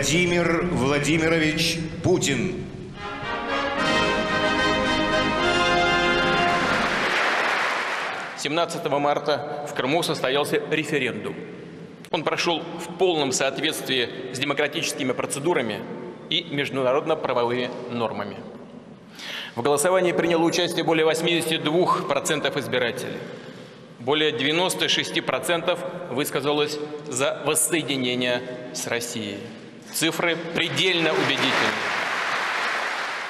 Владимир Владимирович Путин. – 17 марта в Крыму состоялся референдум. Он прошел в полном соответствии с демократическими процедурами и международно-правовыми нормами. В голосовании приняло участие более 82% избирателей. Более 96% высказалось за воссоединение с Россией. Цифры предельно убедительны.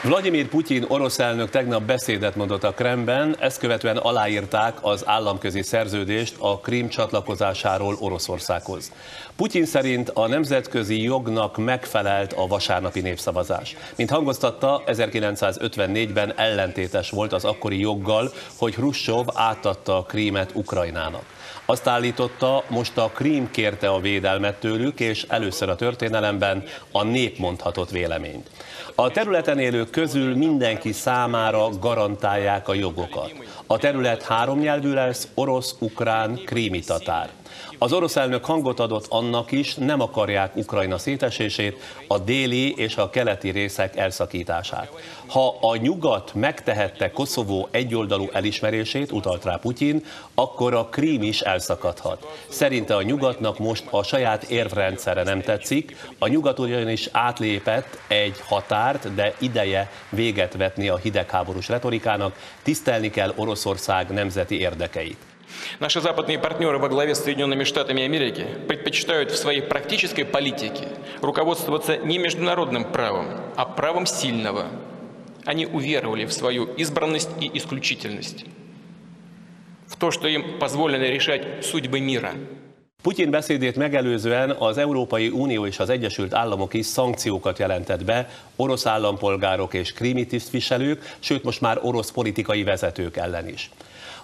Vladimir Putyin orosz elnök tegnap beszédet mondott a Kremben, ezt követően aláírták az államközi szerződést a Krím csatlakozásáról Oroszországhoz. Putyin szerint a nemzetközi jognak megfelelt a vasárnapi népszavazás. Mint hangoztatta, 1954-ben ellentétes volt az akkori joggal, hogy Hruscsov átadta a Krímet Ukrajnának. Azt állította, most a Krím kérte a védelmet tőlük, és először a történelemben a nép mondhatott véleményt. A területen élők közül mindenki számára garantálják a jogokat. A terület háromnyelvű lesz, orosz, ukrán, krími tatár. Az orosz elnök hangot adott annak is, nem akarják Ukrajna szétesését, a déli és a keleti részek elszakítását. Ha a nyugat megtehette Koszovó egyoldalú elismerését, utalt rá Putyin, akkor a Krím is elszakadhat. Szerinte a nyugatnak most a saját érvrendszere nem tetszik, a nyugat ugyanis átlépett egy határt, de ideje véget vetni a hidegháborús retorikának, tisztelni kell Oroszország nemzeti érdekeit. Наши западные партнеры во главе с Соединенными Штатами Америки предпочитают в своей практической политике руководствоваться не международным правом, а правом сильного. Они уверовали в свою избранность и исключительность, в то, что им позволено решать судьбы мира. Putyin beszédét megelőzően az Európai Unió és az Egyesült Államok is szankciókat jelentett be orosz állampolgárok és krími tisztviselők, sőt most már orosz politikai vezetők ellen is.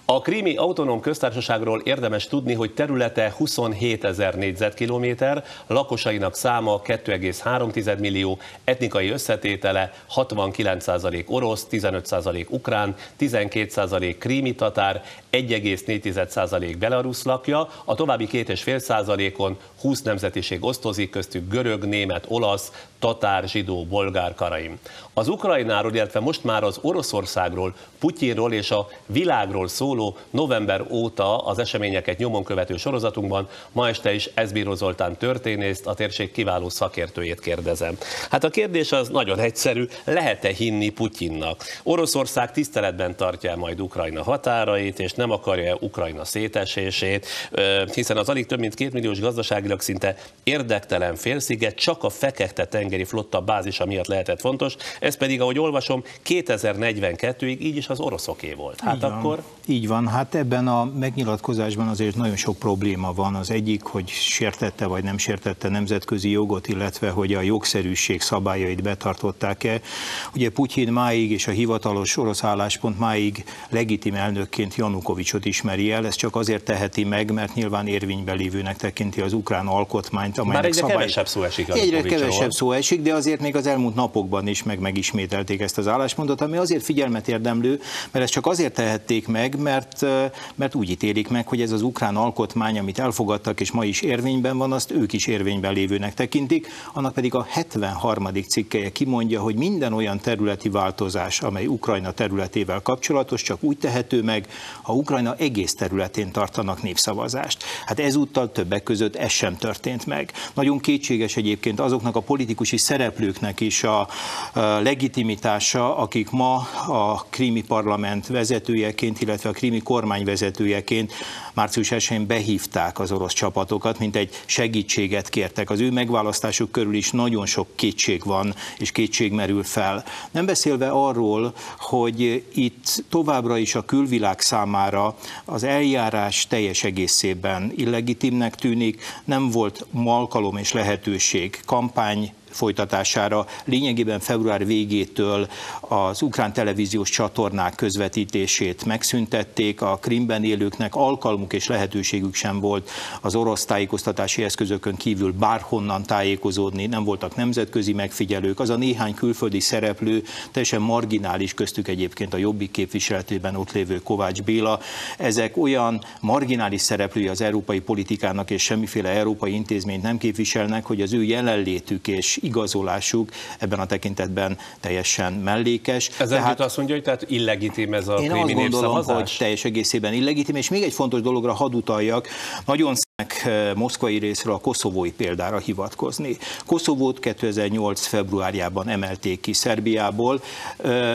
A krími autonóm köztársaságról érdemes tudni, hogy területe 27 ezer négyzetkilométer, lakosainak száma 2,3 millió, etnikai összetétele 69% orosz, 15% ukrán, 12% krími tatár, 1,4% belarusz lakja, a további 2,5%-on 20 nemzetiség osztozik, köztük görög, német, olasz, tatár, zsidó, bolgár, karaim. Az Ukrajnáról, illetve most már az Oroszországról, Putyinról és a világról szóló november óta az eseményeket nyomon követő sorozatunkban ma este is Ezbíró Zoltán történészt, a térség kiváló szakértőjét kérdezem. Hát a kérdés az nagyon egyszerű, lehet-e hinni Putyinnak? Oroszország tiszteletben tartja majd Ukrajna határait, és nem akarja Ukrajna szétesését, hiszen az alig több mint két milliós gazdaságilag szinte érdektelen félsziget csak a fekete tengeri flotta bázisa miatt lehetett fontos, ez pedig, ahogy olvasom, 2042-ig így is az oroszoké volt. Hát így akkor... Van, így van, hát ebben a megnyilatkozásban azért nagyon sok probléma van. Az egyik, hogy sértette vagy nem sértette nemzetközi jogot, illetve hogy a jogszerűség szabályait betartották-e. Ugye Putyin máig és a hivatalos orosz álláspont máig legitim elnökként Janukovicsot ismeri el, ez csak azért teheti meg, mert nyilván érvényben lévőnek tekinti az ukrán alkotmányt, amelynek Már egyre szabály... kevesebb szó esik Egyre kevesebb szó esik, de azért még az elmúlt napokban is meg megismételték ezt az álláspontot, ami azért figyelmet érdemlő, mert ezt csak azért tehették meg, mert, mert úgy ítélik meg, hogy ez az ukrán alkotmány, amit elfogadtak és ma is érvényben van, azt ők is érvényben lévőnek tekintik, annak pedig a 73. cikkeje kimondja, hogy minden olyan területi változás, amely Ukrajna területével kapcsolatos, csak úgy tehető meg, ha Ukrajna egész területén tartanak népszavazást. Hát ezúttal többek között ez sem történt meg. Nagyon kétséges egyébként azoknak a politikusi szereplőknek is a legitimitása, akik ma a krími parlament vezetőjeként, illetve a krími kormány vezetőjeként március 1-én behívták az orosz csapatokat, mint egy segítséget kértek. Az ő megválasztásuk körül is nagyon sok kétség van, és kétség merül fel. Nem beszélve arról, hogy itt továbbra is a külvilág számára az eljárás teljes egészében illegitimnek tűnik, nem volt alkalom és lehetőség kampány folytatására. Lényegében február végétől az ukrán televíziós csatornák közvetítését megszüntették, a Krimben élőknek alkalmuk és lehetőségük sem volt az orosz tájékoztatási eszközökön kívül bárhonnan tájékozódni, nem voltak nemzetközi megfigyelők, az a néhány külföldi szereplő teljesen marginális köztük egyébként a Jobbik képviseletében ott lévő Kovács Béla. Ezek olyan marginális szereplői az európai politikának és semmiféle európai intézményt nem képviselnek, hogy az ő jelenlétük és igazolásuk ebben a tekintetben teljesen mellékes. Ezzel tehát azt mondja, hogy tehát illegitim ez a én azt gondolom, népszavazás? hogy teljes egészében illegitim, és még egy fontos dologra hadd utaljak. Nagyon moszkvai részről a koszovói példára hivatkozni. Koszovót 2008. februárjában emelték ki Szerbiából,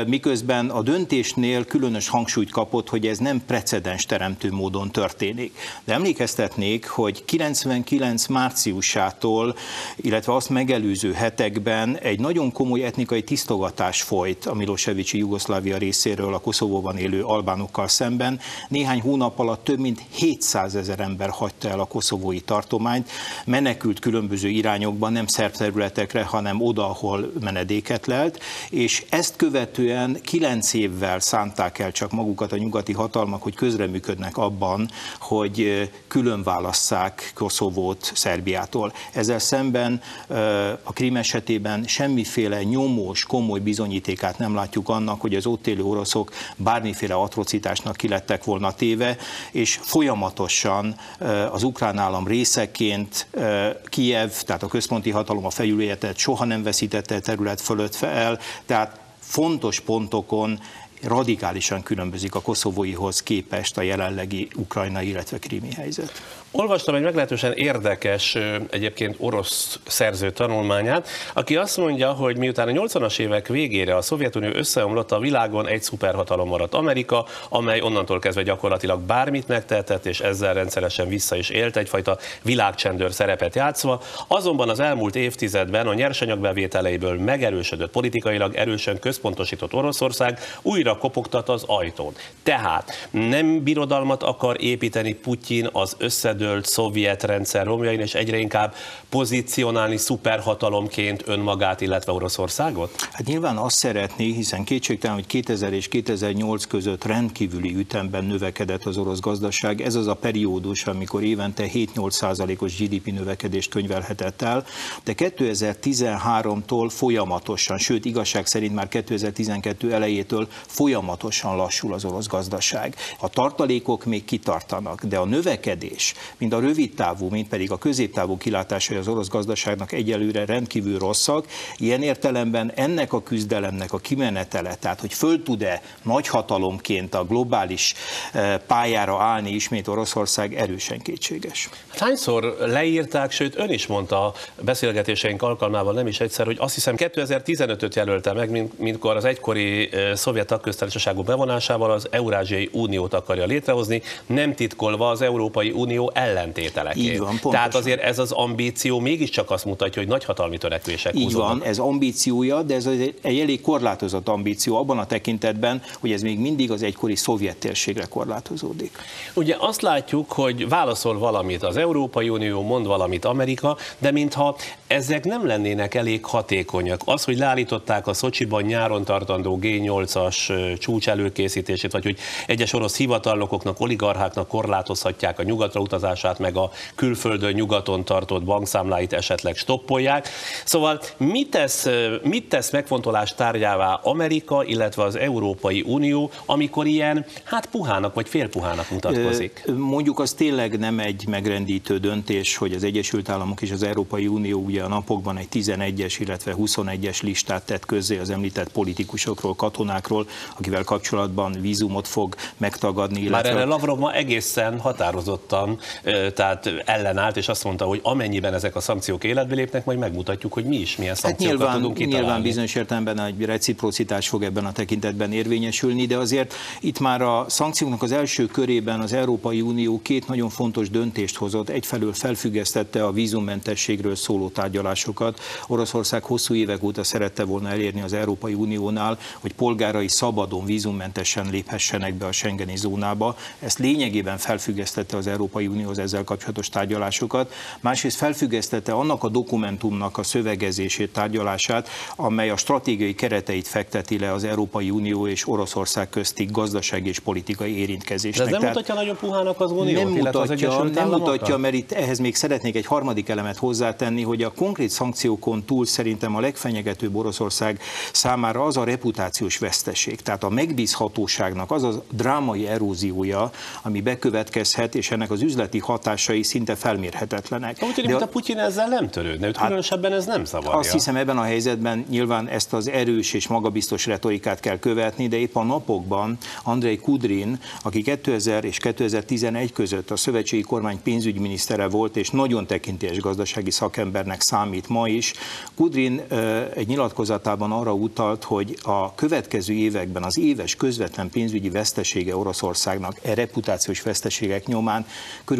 miközben a döntésnél különös hangsúlyt kapott, hogy ez nem precedens teremtő módon történik. De emlékeztetnék, hogy 99 márciusától, illetve azt megelőző hetekben egy nagyon komoly etnikai tisztogatás folyt a Milosevicsi Jugoszlávia részéről a Koszovóban élő albánokkal szemben. Néhány hónap alatt több mint 700 ezer ember hagyta el a koszovói tartományt, menekült különböző irányokban, nem szerb területekre, hanem oda, ahol menedéket lelt, és ezt követően kilenc évvel szánták el csak magukat a nyugati hatalmak, hogy közreműködnek abban, hogy külön válasszák Koszovót Szerbiától. Ezzel szemben a Krím esetében semmiféle nyomós, komoly bizonyítékát nem látjuk annak, hogy az ott élő oroszok bármiféle atrocitásnak kilettek volna téve, és folyamatosan az ukrán állam részeként Kijev, tehát a központi hatalom a felügyeletet soha nem veszítette terület fölött fel, tehát fontos pontokon radikálisan különbözik a koszovóihoz képest a jelenlegi ukrajnai, illetve krími helyzet. Olvastam egy meglehetősen érdekes egyébként orosz szerző tanulmányát, aki azt mondja, hogy miután a 80-as évek végére a Szovjetunió összeomlott, a világon egy szuperhatalom maradt Amerika, amely onnantól kezdve gyakorlatilag bármit megtehetett, és ezzel rendszeresen vissza is élt, egyfajta világcsendőr szerepet játszva. Azonban az elmúlt évtizedben a nyersanyagbevételeiből megerősödött politikailag erősen központosított Oroszország újra kopogtat az ajtón. Tehát nem birodalmat akar építeni Putyin az összedő összedőlt szovjet rendszer romjain, és egyre inkább pozícionálni szuperhatalomként önmagát, illetve Oroszországot? Hát nyilván azt szeretné, hiszen kétségtelen, hogy 2000 és 2008 között rendkívüli ütemben növekedett az orosz gazdaság. Ez az a periódus, amikor évente 7-8 százalékos GDP növekedést könyvelhetett el, de 2013-tól folyamatosan, sőt igazság szerint már 2012 elejétől folyamatosan lassul az orosz gazdaság. A tartalékok még kitartanak, de a növekedés mind a rövid távú, mind pedig a középtávú kilátásai az orosz gazdaságnak egyelőre rendkívül rosszak. Ilyen értelemben ennek a küzdelemnek a kimenetele, tehát hogy föl tud-e nagyhatalomként a globális eh, pályára állni ismét Oroszország erősen kétséges. Hát hányszor leírták, sőt ön is mondta beszélgetéseink alkalmával nem is egyszer, hogy azt hiszem 2015-öt jelölte meg, mint, mintkor az egykori eh, szovjet tagköztársaságok bevonásával az Eurázsiai Uniót akarja létrehozni, nem titkolva az Európai Unió ellentételeként. Így van, pontosan. Tehát azért ez az ambíció mégiscsak azt mutatja, hogy nagyhatalmi törekvések Így húzódnak. van, ez ambíciója, de ez egy, egy elég korlátozott ambíció abban a tekintetben, hogy ez még mindig az egykori szovjet térségre korlátozódik. Ugye azt látjuk, hogy válaszol valamit az Európai Unió, mond valamit Amerika, de mintha ezek nem lennének elég hatékonyak. Az, hogy leállították a Szocsiban nyáron tartandó G8-as csúcs előkészítését, vagy hogy egyes orosz hivatalnokoknak, oligarcháknak korlátozhatják a nyugatra utazását, meg a külföldön nyugaton tartott bankszámláit esetleg stoppolják. Szóval mit tesz, mit tesz megfontolás tárgyává Amerika, illetve az Európai Unió, amikor ilyen, hát puhának vagy félpuhának mutatkozik? Mondjuk az tényleg nem egy megrendítő döntés, hogy az Egyesült Államok és az Európai Unió ugye a napokban egy 11-es, illetve 21-es listát tett közzé az említett politikusokról, katonákról, akivel kapcsolatban vízumot fog megtagadni. Már Illetve... erre Lavrov ma egészen határozottan tehát ellenállt, és azt mondta, hogy amennyiben ezek a szankciók életbe lépnek, majd megmutatjuk, hogy mi is milyen Hát szankciókat nyilván, tudunk kitalálni. nyilván bizonyos értelemben egy reciprocitás fog ebben a tekintetben érvényesülni, de azért itt már a szankcióknak az első körében az Európai Unió két nagyon fontos döntést hozott. Egyfelől felfüggesztette a vízummentességről szóló tárgyalásokat. Oroszország hosszú évek óta szerette volna elérni az Európai Uniónál, hogy polgárai szabadon, vízummentesen léphessenek be a Schengeni zónába. Ezt lényegében felfüggesztette az Európai Unió az ezzel kapcsolatos tárgyalásokat. Másrészt felfüggesztette annak a dokumentumnak a szövegezését, tárgyalását, amely a stratégiai kereteit fekteti le az Európai Unió és Oroszország közti gazdasági és politikai De érintkezésnek. ez nem Tehát mutatja nagyon puhának az uniót, nem az mutatja, Egyesült nem mutatja, mert itt ehhez még szeretnék egy harmadik elemet hozzátenni, hogy a konkrét szankciókon túl szerintem a legfenyegetőbb Oroszország számára az a reputációs veszteség. Tehát a megbízhatóságnak az a drámai eróziója, ami bekövetkezhet, és ennek az üzleti hatásai szinte felmérhetetlenek. Úgy tűnik, De mint a Putyin ezzel nem törődne, őt különösebben ez nem zavarja. azt hiszem ebben a helyzetben nyilván ezt az erős és magabiztos retorikát kell követni, de épp a napokban Andrei Kudrin, aki 2000 és 2011 között a szövetségi kormány pénzügyminisztere volt, és nagyon tekintélyes gazdasági szakembernek számít ma is, Kudrin egy nyilatkozatában arra utalt, hogy a következő években az éves közvetlen pénzügyi vesztesége Oroszországnak e reputációs veszteségek nyomán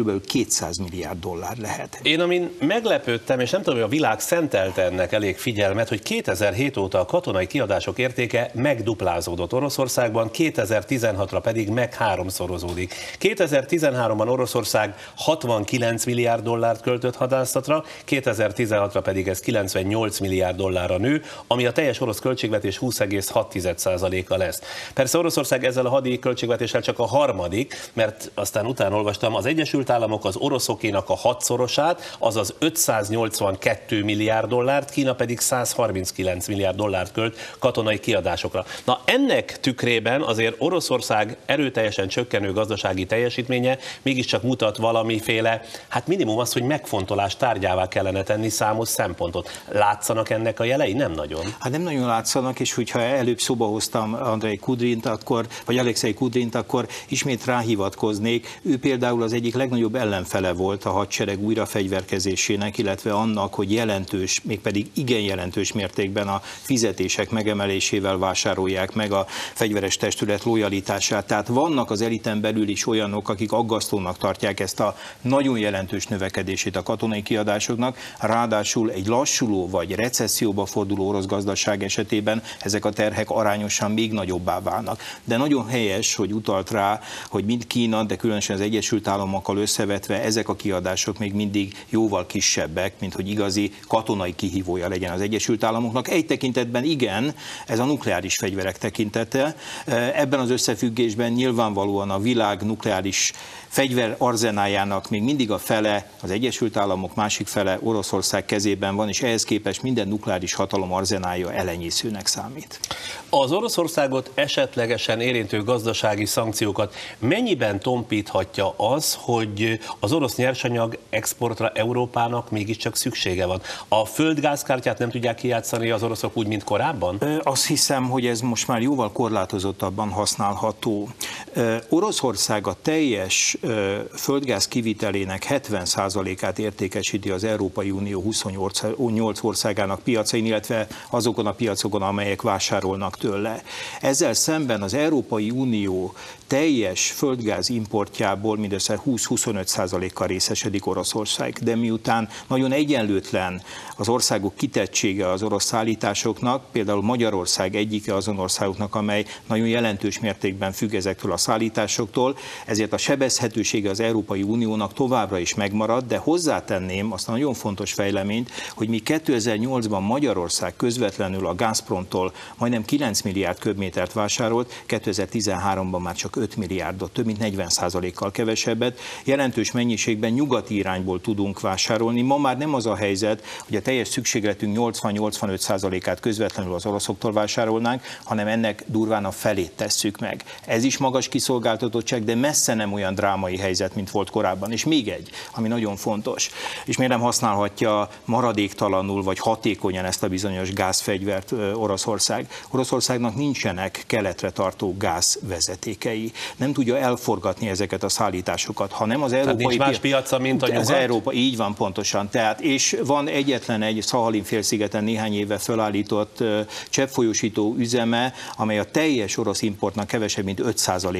körülbelül 200 milliárd dollár lehet. Én amin meglepődtem, és nem tudom, hogy a világ szentelte ennek elég figyelmet, hogy 2007 óta a katonai kiadások értéke megduplázódott Oroszországban, 2016-ra pedig meg háromszorozódik. 2013-ban Oroszország 69 milliárd dollárt költött hadászatra, 2016-ra pedig ez 98 milliárd dollárra nő, ami a teljes orosz költségvetés 20,6%-a lesz. Persze Oroszország ezzel a hadi költségvetéssel csak a harmadik, mert aztán utána olvastam, az Egyesült Államok az oroszokénak a hatszorosát, azaz 582 milliárd dollárt, Kína pedig 139 milliárd dollárt költ katonai kiadásokra. Na ennek tükrében azért Oroszország erőteljesen csökkenő gazdasági teljesítménye mégiscsak mutat valamiféle, hát minimum az, hogy megfontolás tárgyává kellene tenni számos szempontot. Látszanak ennek a jelei? Nem nagyon. Hát nem nagyon látszanak, és hogyha előbb szóba hoztam Andrei Kudrint, akkor, vagy Alexei Kudrint, akkor ismét ráhivatkoznék. Ő például az egyik legnagyobb ellenfele volt a hadsereg újrafegyverkezésének, illetve annak, hogy jelentős, mégpedig igen jelentős mértékben a fizetések megemelésével vásárolják meg a fegyveres testület lojalitását. Tehát vannak az eliten belül is olyanok, akik aggasztónak tartják ezt a nagyon jelentős növekedését a katonai kiadásoknak, ráadásul egy lassuló vagy recesszióba forduló orosz gazdaság esetében ezek a terhek arányosan még nagyobbá válnak. De nagyon helyes, hogy utalt rá, hogy mind Kína, de különösen az Egyesült Államokkal összevetve ezek a kiadások még mindig jóval kisebbek, mint hogy igazi katonai kihívója legyen az Egyesült Államoknak. Egy tekintetben igen, ez a nukleáris fegyverek tekintete. Ebben az összefüggésben nyilvánvalóan a világ nukleáris fegyver arzenájának még mindig a fele az Egyesült Államok, másik fele Oroszország kezében van, és ehhez képest minden nukleáris hatalom arzenája elenyészőnek számít. Az Oroszországot esetlegesen érintő gazdasági szankciókat mennyiben tompíthatja az, hogy az orosz nyersanyag exportra Európának mégiscsak szüksége van? A földgázkártyát nem tudják kijátszani az oroszok úgy, mint korábban? Azt hiszem, hogy ez most már jóval korlátozottabban használható. Oroszország a teljes földgáz kivitelének 70%-át értékesíti az Európai Unió 28 országának piacain, illetve azokon a piacokon, amelyek vásárolnak tőle. Ezzel szemben az Európai Unió teljes földgáz importjából mindössze 20-25%-kal részesedik Oroszország, de miután nagyon egyenlőtlen az országok kitettsége az orosz szállításoknak, például Magyarország egyike azon országoknak, amely nagyon jelentős mértékben függ ezektől a szállításoktól, ezért a sebezhetősége az Európai Uniónak továbbra is megmarad, de hozzátenném azt a nagyon fontos fejleményt, hogy mi 2008-ban Magyarország közvetlenül a Gazpromtól majdnem 9 milliárd köbmétert vásárolt, 2013-ban már csak 5 milliárdot, több mint 40%-kal kevesebbet. Jelentős mennyiségben nyugati irányból tudunk vásárolni. Ma már nem az a helyzet, hogy a teljes szükségletünk 80-85%-át közvetlenül az oroszoktól vásárolnánk, hanem ennek durván a felét tesszük meg. Ez is magas kiszolgáltatottság, de messze nem olyan drámai helyzet, mint volt korábban. És még egy, ami nagyon fontos, és miért nem használhatja maradéktalanul vagy hatékonyan ezt a bizonyos gázfegyvert Oroszország. Oroszországnak nincsenek keletre tartó gázvezetékei. Nem tudja elforgatni ezeket a szállításokat, hanem az európai nincs más pi- piaca, mint a az nyugat? Európa, így van pontosan. Tehát, és van egyetlen egy Szahalin félszigeten néhány éve felállított cseppfolyósító üzeme, amely a teljes orosz importnak kevesebb, mint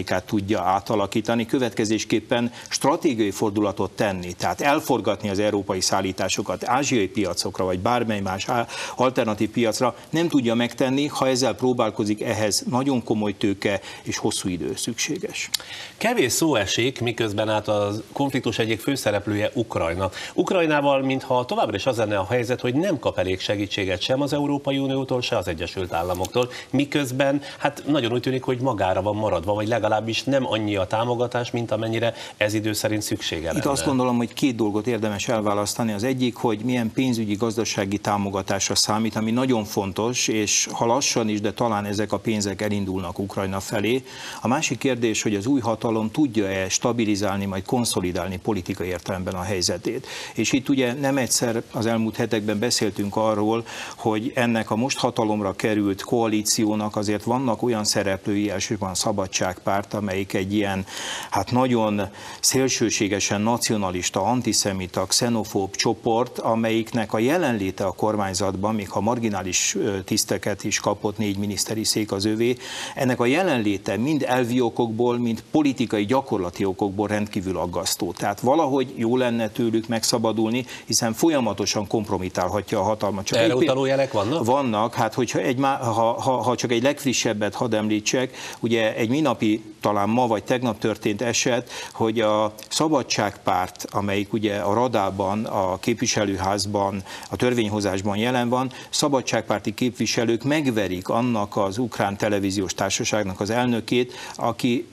5%-át tudja átalakítani, következésképpen stratégiai fordulatot tenni, tehát elforgatni az európai szállításokat ázsiai piacokra, vagy bármely más alternatív piacra nem tudja megtenni, ha ezzel próbálkozik, ehhez nagyon komoly tőke és hosszú idő szükséges. Kevés szó esik, miközben át a konfliktus egyik főszereplője Ukrajna. Ukrajnával, mintha továbbra is az lenne a helyzet, hogy nem kap elég segítséget sem az Európai Uniótól, se az Egyesült Államoktól, miközben hát nagyon úgy tűnik, hogy magára van maradva, vagy legalábbis nem annyi a támogatás, mint amennyire ez idő szerint szüksége Itt lenne. azt gondolom, hogy két dolgot érdemes elválasztani. Az egyik, hogy milyen pénzügyi, gazdasági támogatásra számít, ami nagyon fontos, és ha lassan is, de talán ezek a pénzek elindulnak Ukrajna felé. A másik kérdés, hogy az új hatalom tudja-e stabilizálni, majd konszolidálni politikai értelemben a helyzetét. És itt ugye nem egyszer az elmúlt hetekben beszéltünk arról, hogy ennek a most hatalomra került koalíciónak azért vannak olyan szereplői, elsősorban a Szabadságpárt, amelyik egy ilyen hát nagyon szélsőségesen nacionalista, antiszemita, xenofób csoport, amelyiknek a jelenléte a kormányzatban, még ha marginális tiszteket is kapott, négy miniszteri szék az övé, ennek a jelenléte mind elvi okokból, mind politikai gyakorlati okokból rendkívül aggasztó. Tehát valahogy jó lenne tőlük megszabadulni, hiszen folyamatosan kompromitálhatja a hatalmat. Csak Erre utaló jelek vannak? Vannak, hát hogyha egy, ha, ha, ha csak egy legfrissebbet hadd említsek, ugye egy minapi, talán ma vagy tegnap történt eset, hogy a Szabadságpárt, amelyik ugye a radában, a képviselőházban, a törvényhozásban jelen van, szabadságpárti képviselők megverik annak az ukrán televíziós társaságnak az elnökét, aki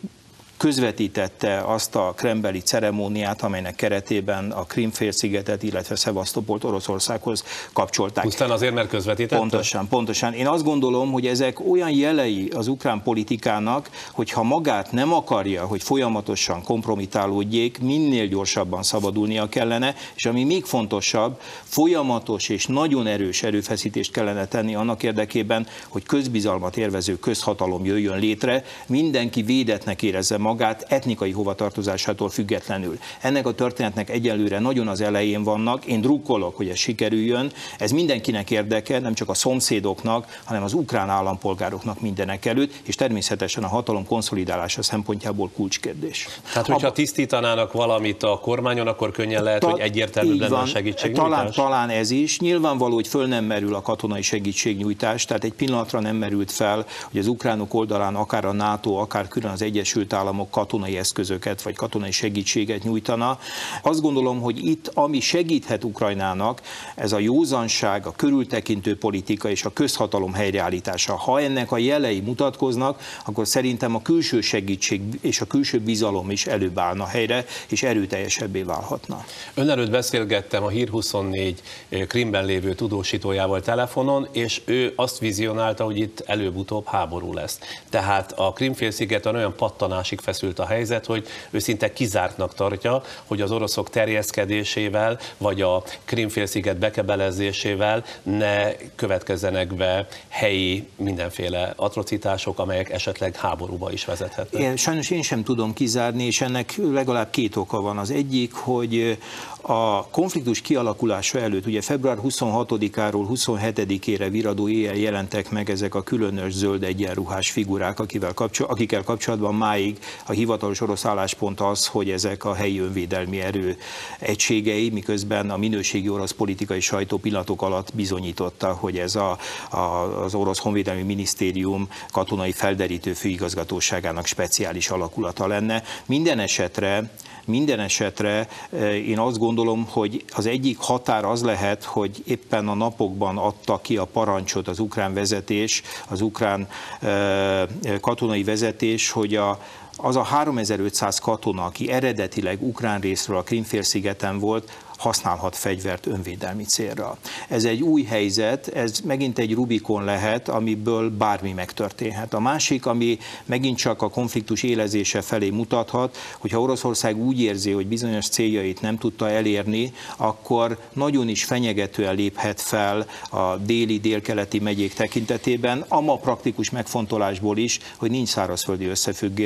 közvetítette azt a krembeli ceremóniát, amelynek keretében a Krimfélszigetet, illetve Szevasztopolt Oroszországhoz kapcsolták. Pusztán azért, mert közvetítette? Pontosan, pontosan. Én azt gondolom, hogy ezek olyan jelei az ukrán politikának, hogy ha magát nem akarja, hogy folyamatosan kompromitálódjék, minél gyorsabban szabadulnia kellene, és ami még fontosabb, folyamatos és nagyon erős erőfeszítést kellene tenni annak érdekében, hogy közbizalmat érvező közhatalom jöjjön létre, mindenki védetnek érezze magát, magát etnikai hovatartozásától függetlenül. Ennek a történetnek egyelőre nagyon az elején vannak, én drukkolok, hogy ez sikerüljön, ez mindenkinek érdeke, nem csak a szomszédoknak, hanem az ukrán állampolgároknak mindenek előtt, és természetesen a hatalom konszolidálása szempontjából kulcskérdés. Tehát, hogyha Abba... tisztítanának valamit a kormányon, akkor könnyen lehet, Ta, hogy egyértelmű lenne van, a segítségnyújtás? Talán, talán ez is. Nyilvánvaló, hogy föl nem merül a katonai segítségnyújtás, tehát egy pillanatra nem merült fel, hogy az ukránok oldalán akár a NATO, akár külön az Egyesült Államok államok katonai eszközöket vagy katonai segítséget nyújtana. Azt gondolom, hogy itt, ami segíthet Ukrajnának, ez a józanság, a körültekintő politika és a közhatalom helyreállítása. Ha ennek a jelei mutatkoznak, akkor szerintem a külső segítség és a külső bizalom is előbb állna helyre, és erőteljesebbé válhatna. Ön előtt beszélgettem a Hír 24 Krimben lévő tudósítójával telefonon, és ő azt vizionálta, hogy itt előbb-utóbb háború lesz. Tehát a Krimfélszigeten olyan pattanásig feszült a helyzet, hogy ő szinte kizártnak tartja, hogy az oroszok terjeszkedésével, vagy a Krimfélsziget bekebelezésével ne következzenek be helyi mindenféle atrocitások, amelyek esetleg háborúba is vezethetnek. Én, sajnos én sem tudom kizárni, és ennek legalább két oka van. Az egyik, hogy a konfliktus kialakulása előtt, ugye február 26-áról 27-ére viradó éjjel jelentek meg ezek a különös zöld egyenruhás figurák, akivel kapcsol, akikkel kapcsolatban máig a hivatalos orosz álláspont az, hogy ezek a helyi önvédelmi erő egységei, miközben a minőségi orosz politikai sajtó pillanatok alatt bizonyította, hogy ez a, a, az orosz honvédelmi minisztérium katonai felderítő főigazgatóságának speciális alakulata lenne. Minden esetre minden esetre eh, én azt gondolom, hogy az egyik határ az lehet, hogy éppen a napokban adta ki a parancsot az ukrán vezetés, az ukrán eh, katonai vezetés, hogy a, az a 3500 katona, aki eredetileg ukrán részről a Krimfélszigeten volt, használhat fegyvert önvédelmi célra. Ez egy új helyzet, ez megint egy Rubikon lehet, amiből bármi megtörténhet. A másik, ami megint csak a konfliktus élezése felé mutathat, hogyha Oroszország úgy érzi, hogy bizonyos céljait nem tudta elérni, akkor nagyon is fenyegetően léphet fel a déli, délkeleti megyék tekintetében, ama praktikus megfontolásból is, hogy nincs szárazföldi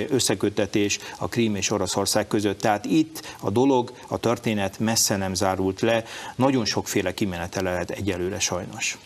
összekötetés a Krím és Oroszország között. Tehát itt a dolog, a történet messze nem zárult le, nagyon sokféle kimenetele lehet egyelőre sajnos.